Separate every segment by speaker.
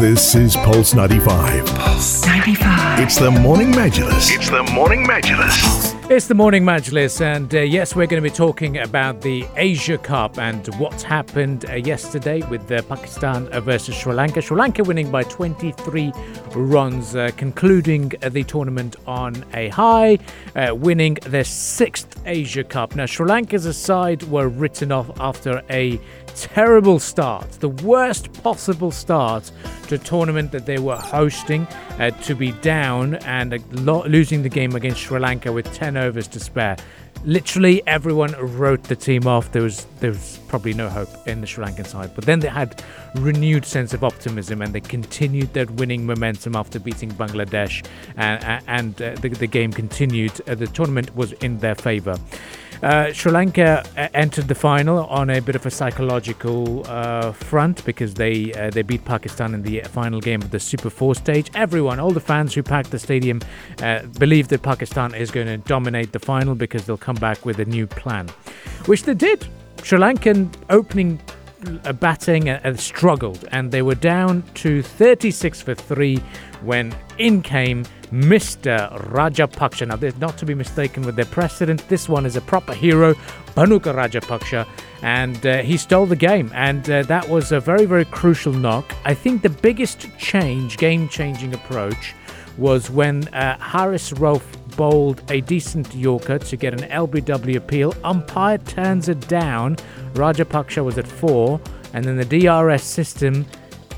Speaker 1: This is Pulse 95. Pulse 95. It's the Morning Majlis. It's the Morning Majlis.
Speaker 2: It's the Morning Majlis, and uh, yes, we're going to be talking about the Asia Cup and what's happened uh, yesterday with uh, Pakistan versus Sri Lanka. Sri Lanka winning by 23 runs, uh, concluding the tournament on a high, uh, winning their sixth Asia Cup. Now, Sri Lanka's side were written off after a terrible start, the worst possible start to a tournament that they were hosting, uh, to be down and lo- losing the game against Sri Lanka with 10 overs to spare. Literally everyone wrote the team off. There was there was probably no hope in the Sri Lankan side, but then they had renewed sense of optimism and they continued their winning momentum after beating Bangladesh, and, and uh, the, the game continued. Uh, the tournament was in their favour. Uh, Sri Lanka uh, entered the final on a bit of a psychological uh, front because they uh, they beat Pakistan in the final game of the Super Four stage. Everyone, all the fans who packed the stadium, uh, believe that Pakistan is going to dominate the final because they'll come back with a new plan, which they did. Sri Lankan opening batting uh, struggled and they were down to 36 for 3 when in came Mr. Rajapaksha. Now, not to be mistaken with their precedent, this one is a proper hero, Bhanuka Rajapaksha, and uh, he stole the game. And uh, that was a very, very crucial knock. I think the biggest change, game changing approach, was when uh, Haris Rauf bowled a decent Yorker to get an LBW appeal. Umpire turns it down. Rajapaksha was at four, and then the DRS system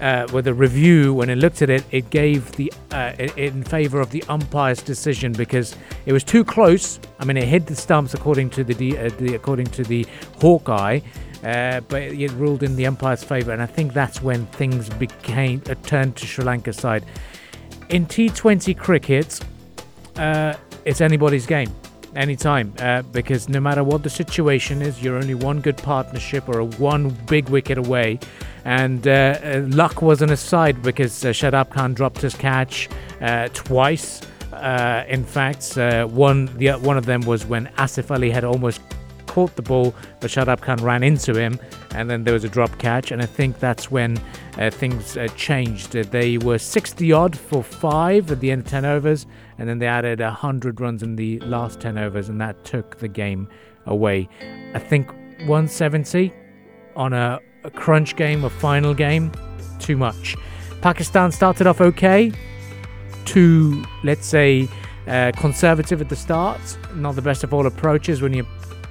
Speaker 2: uh, with a review, when it looked at it, it gave the uh, in favor of the umpire's decision because it was too close. I mean, it hit the stumps according to the, uh, the according to the Hawkeye, uh, but it ruled in the umpire's favor, and I think that's when things became uh, turned to Sri Lanka's side. In T20 cricket, uh, it's anybody's game anytime uh, because no matter what the situation is, you're only one good partnership or one big wicket away. And uh, uh luck was on his side because uh, Shadab Khan dropped his catch uh, twice. Uh, in fact, one the one of them was when Asif Ali had almost caught the ball, but Shadab Khan ran into him, and then there was a drop catch. And I think that's when uh, things uh, changed. Uh, they were 60 odd for five at the end of 10 overs, and then they added 100 runs in the last 10 overs, and that took the game away. I think 170 on a, a crunch game, a final game, too much. Pakistan started off okay, too, let's say, uh, conservative at the start. Not the best of all approaches when you're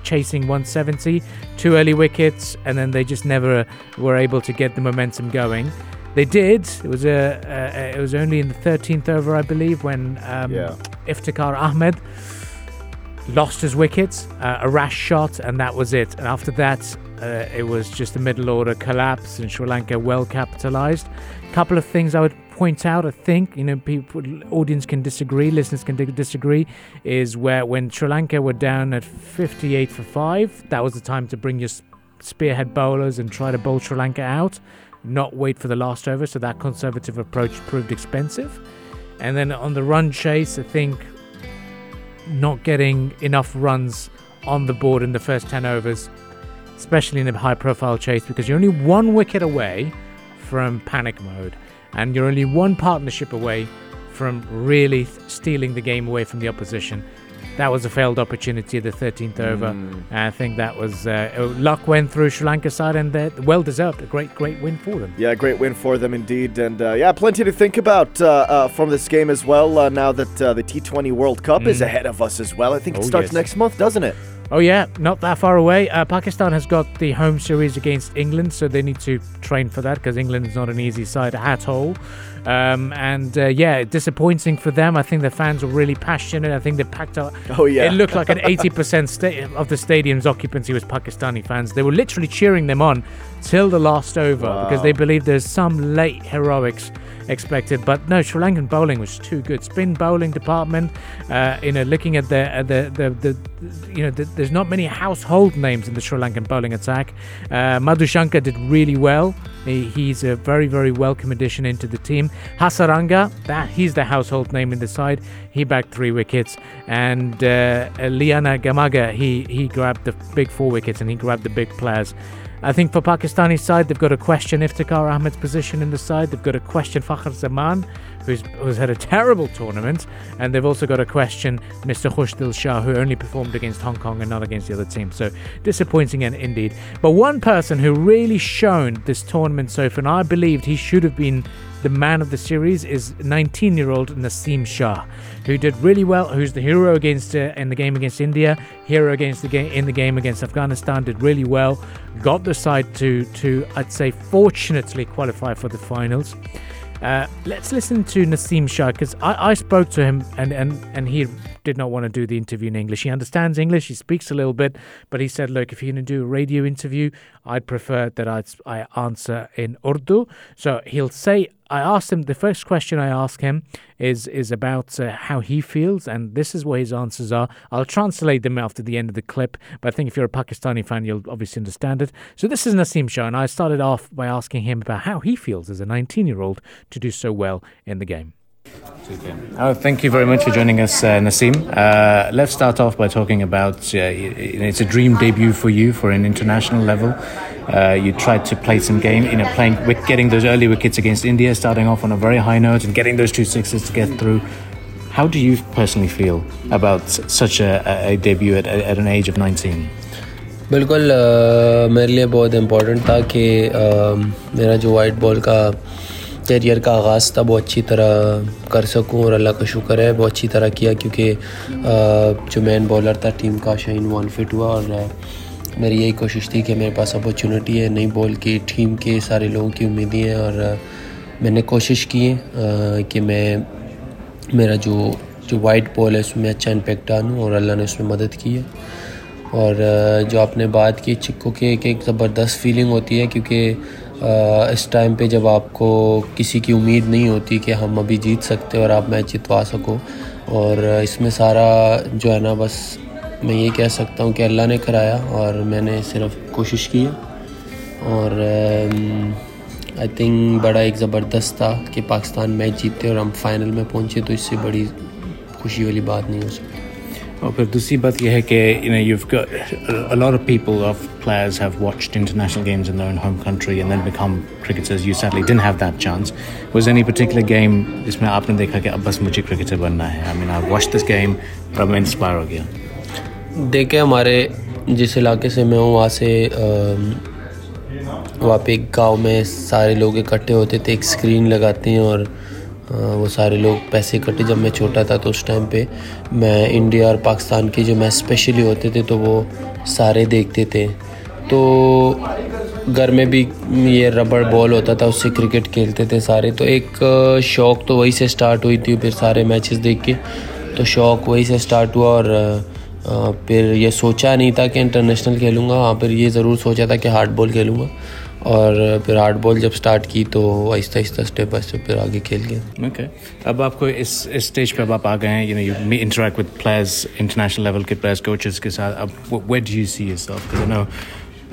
Speaker 2: chasing 170, two early wickets, and then they just never were able to get the momentum going. They did. It was a. Uh, it was only in the 13th over, I believe, when um, yeah. Iftikhar Ahmed lost his wickets, uh, a rash shot, and that was it. And after that, uh, it was just a middle order collapse, and Sri Lanka well capitalised. A couple of things I would point out, I think, you know, people, audience can disagree, listeners can disagree, is where when Sri Lanka were down at 58 for 5, that was the time to bring your spearhead bowlers and try to bowl Sri Lanka out, not wait for the last over. So that conservative approach proved expensive. And then on the run chase, I think not getting enough runs on the board in the first 10 overs, especially in a high profile chase, because you're only one wicket away from panic mode and you're only one partnership away from really stealing the game away from the opposition. That was a failed opportunity, the 13th over. Mm. I think that was uh, uh, luck went through Sri Lanka side, and uh, well deserved. A great, great win for them.
Speaker 3: Yeah, great win for them indeed, and uh, yeah, plenty to think about uh, uh, from this game as well. now that the T20 World Cup mm. is ahead of us as well, I think it oh, starts yes. next month, doesn't it?
Speaker 2: Oh yeah, not that far away. Uh, Pakistan has got the home series against England, so they need to train for that because England is not an easy side at all. Um, and uh, yeah, disappointing for them. I think the fans were really passionate. I think they packed up.
Speaker 3: Oh yeah,
Speaker 2: it looked like an 80% sta- of the stadium's occupancy was Pakistani fans. They were literally cheering them on till the last over wow. because they believe there's some late heroics expected. But no, Sri Lankan bowling was too good. Spin bowling department, uh, you know, looking at the, uh, the, the, the, you know, the, there's not many household names in the Sri Lankan bowling attack. Uh, did really well. He, he's a very, very welcome addition into the team. Hasaranga, that he's the household name in the side. He bagged three wickets, and uh, Liyanagamage, he he grabbed the big four wickets and he grabbed the big players. I think for Pakistani side, they've got a question Iftikhar Ahmed's position in the side. They've got a question Fakhar Zaman, who's, who's had a terrible tournament. And they've also got to question Mr. Khushdil Shah, who only performed against Hong Kong and not against the other team. So disappointing and indeed. But one person who really shone this tournament so far, and I believed he should have been the man of the series is 19 year old Naseem Shah, who did really well, who's the hero against uh, in the game against India, hero against the game in the game against Afghanistan, did really well, got the side to to I'd say fortunately qualify for the finals. Uh, let's listen to Naseem Shah because I, I spoke to him and, and, and he did not want to do the interview in English. He understands English, he speaks a little bit, but he said, Look, if you're going to do a radio interview, I'd prefer that I'd, I answer in Urdu. So he'll say I asked him the first question I ask him is is about uh, how he feels, and this is what his answers are. I'll translate them after the end of the clip, but I think if you're a Pakistani fan, you'll obviously understand it. So this is Naseem Shah, and I started off by asking him about how he feels as a 19 year old to do so well in the game.
Speaker 4: Oh, thank you very much for joining us, uh, Naseem. Uh, let's start off by talking about uh, it's a dream debut for you for an international level. Uh, you tried to play some game, you know, playing getting those early wickets against India, starting off on a very high note and getting those two sixes to get through. How do you personally feel about such a, a debut at, at an age of 19?
Speaker 5: बिल्कुल uh, मेरे लिए बहुत important था कि um, मेरा जो white ball का career کا آغاز تھا بہت اچھی طرح کر سکوں اور اللہ کا شکر ہے، بہت اچھی طرح کیا کیونکہ جو مین بالر تھا، ٹیم کا شاہین وان فٹ ہوا اور میری یہی کوشش تھی کہ میرے پاس اپورچونیٹی ہے، نئی بال کی ٹیم کے سارے لوگوں کی امیدیں ہیں اور میں نے کوشش کی کہ میں، میرا جو جو وائٹ بال ہے، اس میں اچھا امپیکٹ آنوں اور اللہ نے اس میں مدد کی ہے۔ اور جو آپ نے بات کی چکو کی ایک ایک زبردست فیلنگ ہوتی ہے کیونکہ اس ٹائم پہ جب آپ کو کسی کی امید نہیں ہوتی کہ ہم ابھی جیت سکتے اور آپ میچ جتوا سکو اور اس میں سارا جو ہے نا، بس میں یہ کہہ سکتا ہوں کہ اللہ نے کرایا اور میں نے صرف کوشش کی اور آئی تھنک بڑا ایک زبردست تھا کہ پاکستان میچ جیتے اور
Speaker 4: ہم فائنل میں پہنچے تو اس سے بڑی خوشی والی بات نہیں ہو سکتی۔ اور پھر دوسری بات یہ ہے کہ you know of people of players have watched international games in in home country and then become cricketers you certainly done have that chance was any particular game جس میں آپ نے دیکھا کہ اب بس مجھے کرکٹر بننا ہے
Speaker 5: آئی مین آئی واچ دس گیم اور میں انسپائر ہو گیا دیکھے ہمارے جس علاقے سے میں ہوں، وہاں سے وہاں پہ ایک گاؤں میں سارے لوگ اکٹھے ہوتے تھے، ایک اسکرین لگاتے ہیں اور وہ سارے لوگ پیسے کٹے۔ جب میں چھوٹا تھا تو اس ٹائم پہ میں انڈیا اور پاکستان کے جو میچ اسپیشلی ہوتے تھے تو وہ سارے دیکھتے تھے۔ تو گھر میں بھی یہ ربڑ بال ہوتا تھا، اس سے کرکٹ کھیلتے تھے سارے۔ تو ایک شوق تو وہی سے سٹارٹ ہوئی تھی پھر سارے میچز دیکھ کے۔ تو شوق وہی سے سٹارٹ ہوا اور پھر یہ سوچا نہیں تھا کہ انٹرنیشنل کھیلوں گا۔ ہاں پھر یہ ضرور سوچا تھا کہ ہارڈ بال کھیلوں گا۔ اور پھر ہارڈ
Speaker 4: بال جب سٹارٹ کی تو آہستہ آہستہ اسٹیپ بائی اسٹیپ پھر آگے کھیل گیا۔ اوکے اب آپ کو اس اسٹیج پہ اب آپ آ گئے ہیں you know you me interact with players international level کے پلیئرز کوچز کے ساتھ۔ اب wait you see yourself you know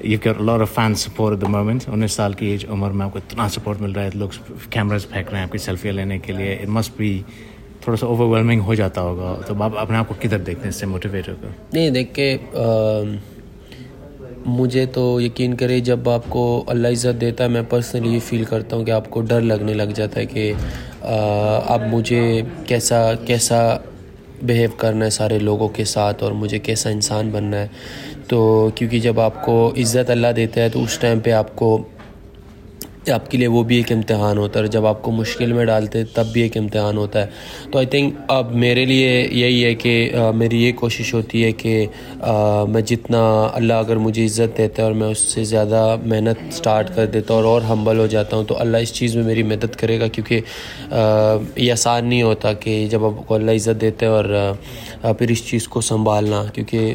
Speaker 4: you care lot of fan support the moment انیس سال کی ایج عمر میں آپ کو اتنا سپورٹ مل رہا ہے لوگ کیمراز پھینک رہے ہیں آپ کی سیلفیاں لینے کے لیے۔ اٹ مسٹ بھی تھوڑا سا اوور
Speaker 5: ویلمنگ ہو جاتا ہوگا۔ تو آپ اپنے آپ کو کدھر دیکھتے ہیں اس سے موٹیویٹ ہوگا نہیں دیکھ کے مجھے تو یقین کرے جب آپ کو اللہ عزت دیتا ہے، میں پرسنلی یہ فیل کرتا ہوں کہ آپ کو ڈر لگنے لگ جاتا ہے کہ اب مجھے کیسا کیسا بہیو کرنا ہے سارے لوگوں کے ساتھ اور مجھے کیسا انسان بننا ہے۔ تو کیونکہ جب آپ کو عزت اللہ دیتا ہے تو اس ٹائم پہ آپ کو آپ کے لیے وہ بھی ایک امتحان ہوتا ہے اور جب آپ کو مشکل میں ڈالتے تب بھی ایک امتحان ہوتا ہے۔ تو آئی تھنک اب میرے لیے یہی ہے کہ میری یہ کوشش ہوتی ہے کہ میں جتنا اللہ اگر مجھے عزت دیتا ہے اور میں اس سے زیادہ محنت سٹارٹ کر دیتا ہوں اور اور ہمبل ہو جاتا ہوں، تو اللہ اس چیز میں میری مدد کرے گا۔ کیونکہ یہ آسان نہیں ہوتا کہ جب آپ کو اللہ عزت دیتے ہے اور پھر اس چیز کو سنبھالنا۔ کیونکہ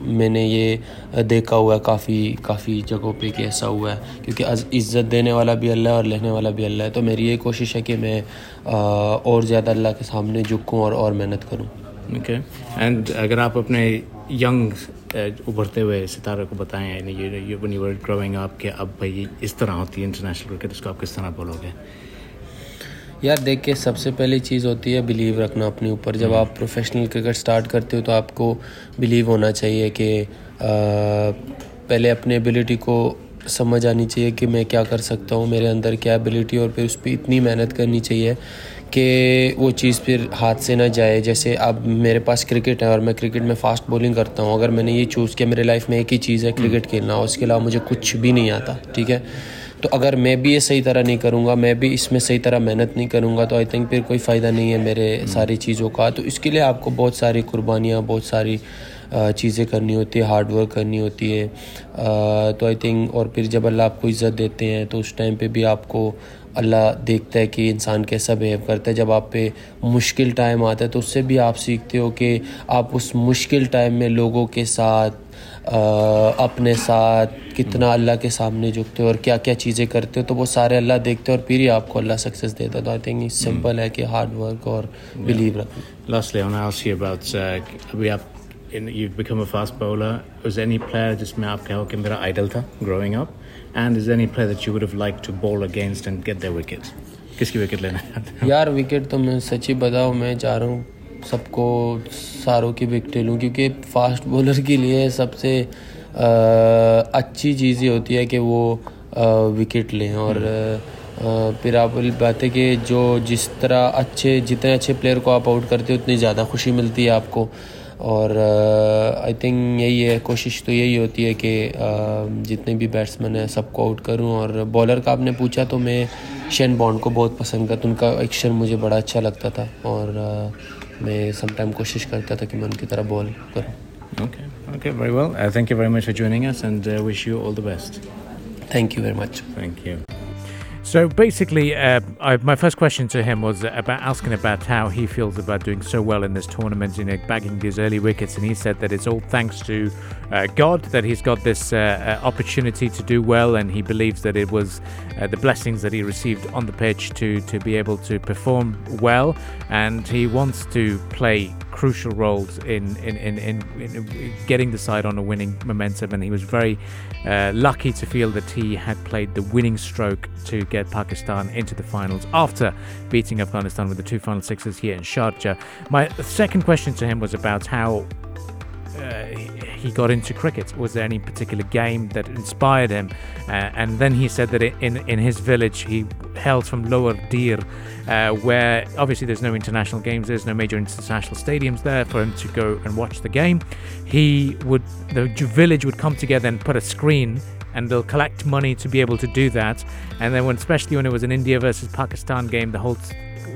Speaker 5: میں نے یہ دیکھا ہوا ہے، کافی کافی جگہوں پہ کہ ایسا ہوا ہے۔ کیونکہ عزت دینے
Speaker 4: والا والا بھی اللہ ہے اور لینے والا بھی اللہ ہے۔ تو میری یہ کوشش ہے کہ میں اور زیادہ اللہ کے سامنے جھکوں اور اور محنت کروں۔ اوکے اینڈ اگر
Speaker 5: آپ اپنے ینگ ابھرتے ہوئے ستارے کو بتائیں یعنی یہ ورلڈ گروئنگ آپ کے اب بھائی اس طرح ہوتی ہے انٹرنیشنل کرکٹ اس کو آپ کس طرح بولو گے یار دیکھ کے سب سے پہلی چیز ہوتی ہے بلیو رکھنا اپنے اوپر۔ جب hmm. آپ پروفیشنل کرکٹ سٹارٹ کرتے ہو تو آپ کو بلیو ہونا چاہیے کہ پہلے اپنے ایبلٹی کو سمجھ آنی چاہیے کہ میں کیا کر سکتا ہوں، میرے اندر کیا ایبلٹی اور پھر اس پہ اتنی محنت کرنی چاہیے کہ وہ چیز پھر ہاتھ سے نہ جائے۔ جیسے اب میرے پاس کرکٹ ہے اور میں کرکٹ میں فاسٹ بولنگ کرتا ہوں۔ اگر میں نے یہ چوز کیا، میرے لائف میں ایک ہی چیز ہے کرکٹ کھیلنا اور اس کے علاوہ مجھے کچھ بھی نہیں آتا، ٹھیک ہے؟ تو اگر میں بھی یہ صحیح طرح نہیں کروں گا، میں بھی اس میں صحیح طرح محنت نہیں کروں گا، تو آئی تھنک پھر کوئی فائدہ نہیں ہے میرے ساری چیزوں کا۔ تو اس کے لیے آپ کو بہت ساری قربانیاں، بہت ساری چیزیں کرنی ہوتی ہے ہارڈ ورک کرنی ہوتی ہے۔ تو آئی تھنک اور پھر جب اللہ آپ کو عزت دیتے ہیں تو اس ٹائم پہ بھی آپ کو اللہ دیکھتا ہے کہ انسان کیسا بیہیو کرتا ہے۔ جب آپ پہ مشکل ٹائم آتا ہے تو اس سے بھی آپ سیکھتے ہو کہ آپ اس مشکل ٹائم میں
Speaker 4: لوگوں کے ساتھ اپنے ساتھ کتنا اللہ کے سامنے جھکتے ہو اور کیا کیا چیزیں کرتے ہو تو وہ سارے اللہ دیکھتے ہو اور پھر ہی آپ کو اللہ سکسیز دیتا ہے۔ تو آئی تھنک سمپل ہے کہ ہارڈ ورک اور بلیو رکھنا۔ لاسٹلی ابھی آپ یو بیکم کس
Speaker 5: کی وکٹ لینا یار وکٹ تو میں سچی بتاؤں میں چاہ رہا ہوں سب کو ساروں کی وکٹیں لوں کیونکہ فاسٹ بولر کے لیے سب سے اچھی چیز یہ ہوتی ہے کہ وہ وکٹ لیں اور پھر آپ بات ہے کہ جو جس طرح اچھے جتنے اچھے پلیئر کو آپ آؤٹ کرتے ہو اتنی زیادہ خوشی ملتی ہے آپ کو اور آئی تھنک یہی ہے کوشش تو یہی ہوتی ہے کہ جتنے بھی بیٹسمین ہیں سب کو آؤٹ کروں اور بالر کا آپ نے پوچھا تو میں شین بانڈ کو بہت پسند کرتا ان کا ایکشن مجھے بڑا اچھا لگتا تھا اور میں سم ٹائم کوشش کرتا
Speaker 4: تھا کہ میں ان کی طرح بال کروں۔ Okay okay very well thank you very much for joining best
Speaker 5: thank you very much
Speaker 4: thank you
Speaker 2: So basically, uh, I, my first question to him was about asking about how he feels about doing so well in this tournament, you know, bagging these early wickets, and he said that it's all thanks to uh, God that he's got this uh, uh opportunity to do well, and he believes that it was uh, the blessings that he received on the pitch to to be able to perform well, and he wants to play crucial roles in in, in, in, in getting the side on a winning momentum. And he was very uh, lucky to feel that he had played the winning stroke to get Pakistan into the finals after beating Afghanistan with the two final sixes here in Sharjah. My second question to him was about how uh, he got into cricket? Was there any particular game that inspired him? Uh, and then he said that in in his village he hails from Lower Dir, uh, where obviously there's no international games, there's no major international stadiums there for him to go and watch the game. He would the village would come together and put a screen and they'll collect money to be able to do that. And then when, especially when it was an India versus Pakistan game, the whole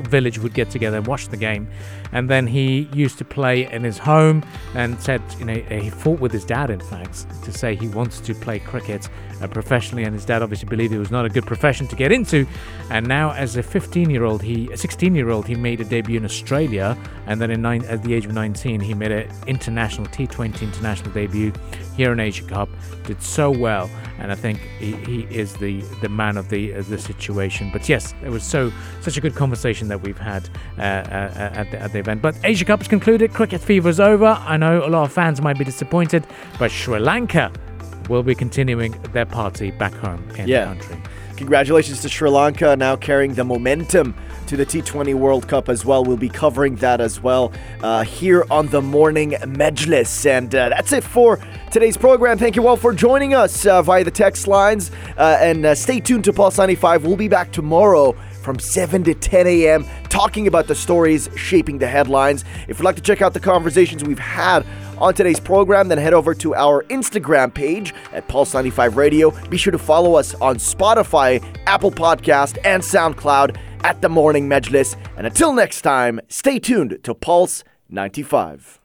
Speaker 2: village would get together and watch the game. And then he used to play in his home and said, you know, he fought with his dad, in fact, to say he wants to play cricket uh, professionally. And his dad obviously believed it was not a good profession to get into. And now, as a 15 year old, he, a 16 year old, he made a debut in Australia. And then in nine, at the age of 19, he made an international T20 international debut here in Asia Cup. Did so well. And I think he, he is the, the man of the, uh, the situation. But yes, it was so such a good conversation that we've had uh, uh, at, the, at the event. But Asia Cup is concluded, cricket fever is over. I know a lot of fans might be disappointed, but Sri Lanka will be continuing their party back home in yeah. the country.
Speaker 3: Congratulations to Sri Lanka, now carrying the momentum to the T20 World Cup as well. We'll be covering that as well uh, here on the Morning Majlis. And uh, that's it for today's program. Thank you all for joining us uh, via the text lines. Uh, and uh, stay tuned to Pulse 95. We'll be back tomorrow from 7 to 10 a.m., talking about the stories shaping the headlines. If you'd like to check out the conversations we've had on today's program, then head over to our Instagram page at Pulse95 Radio. Be sure to follow us on Spotify, Apple Podcast, and SoundCloud at The Morning Majlis. And until next time, stay tuned to Pulse 95.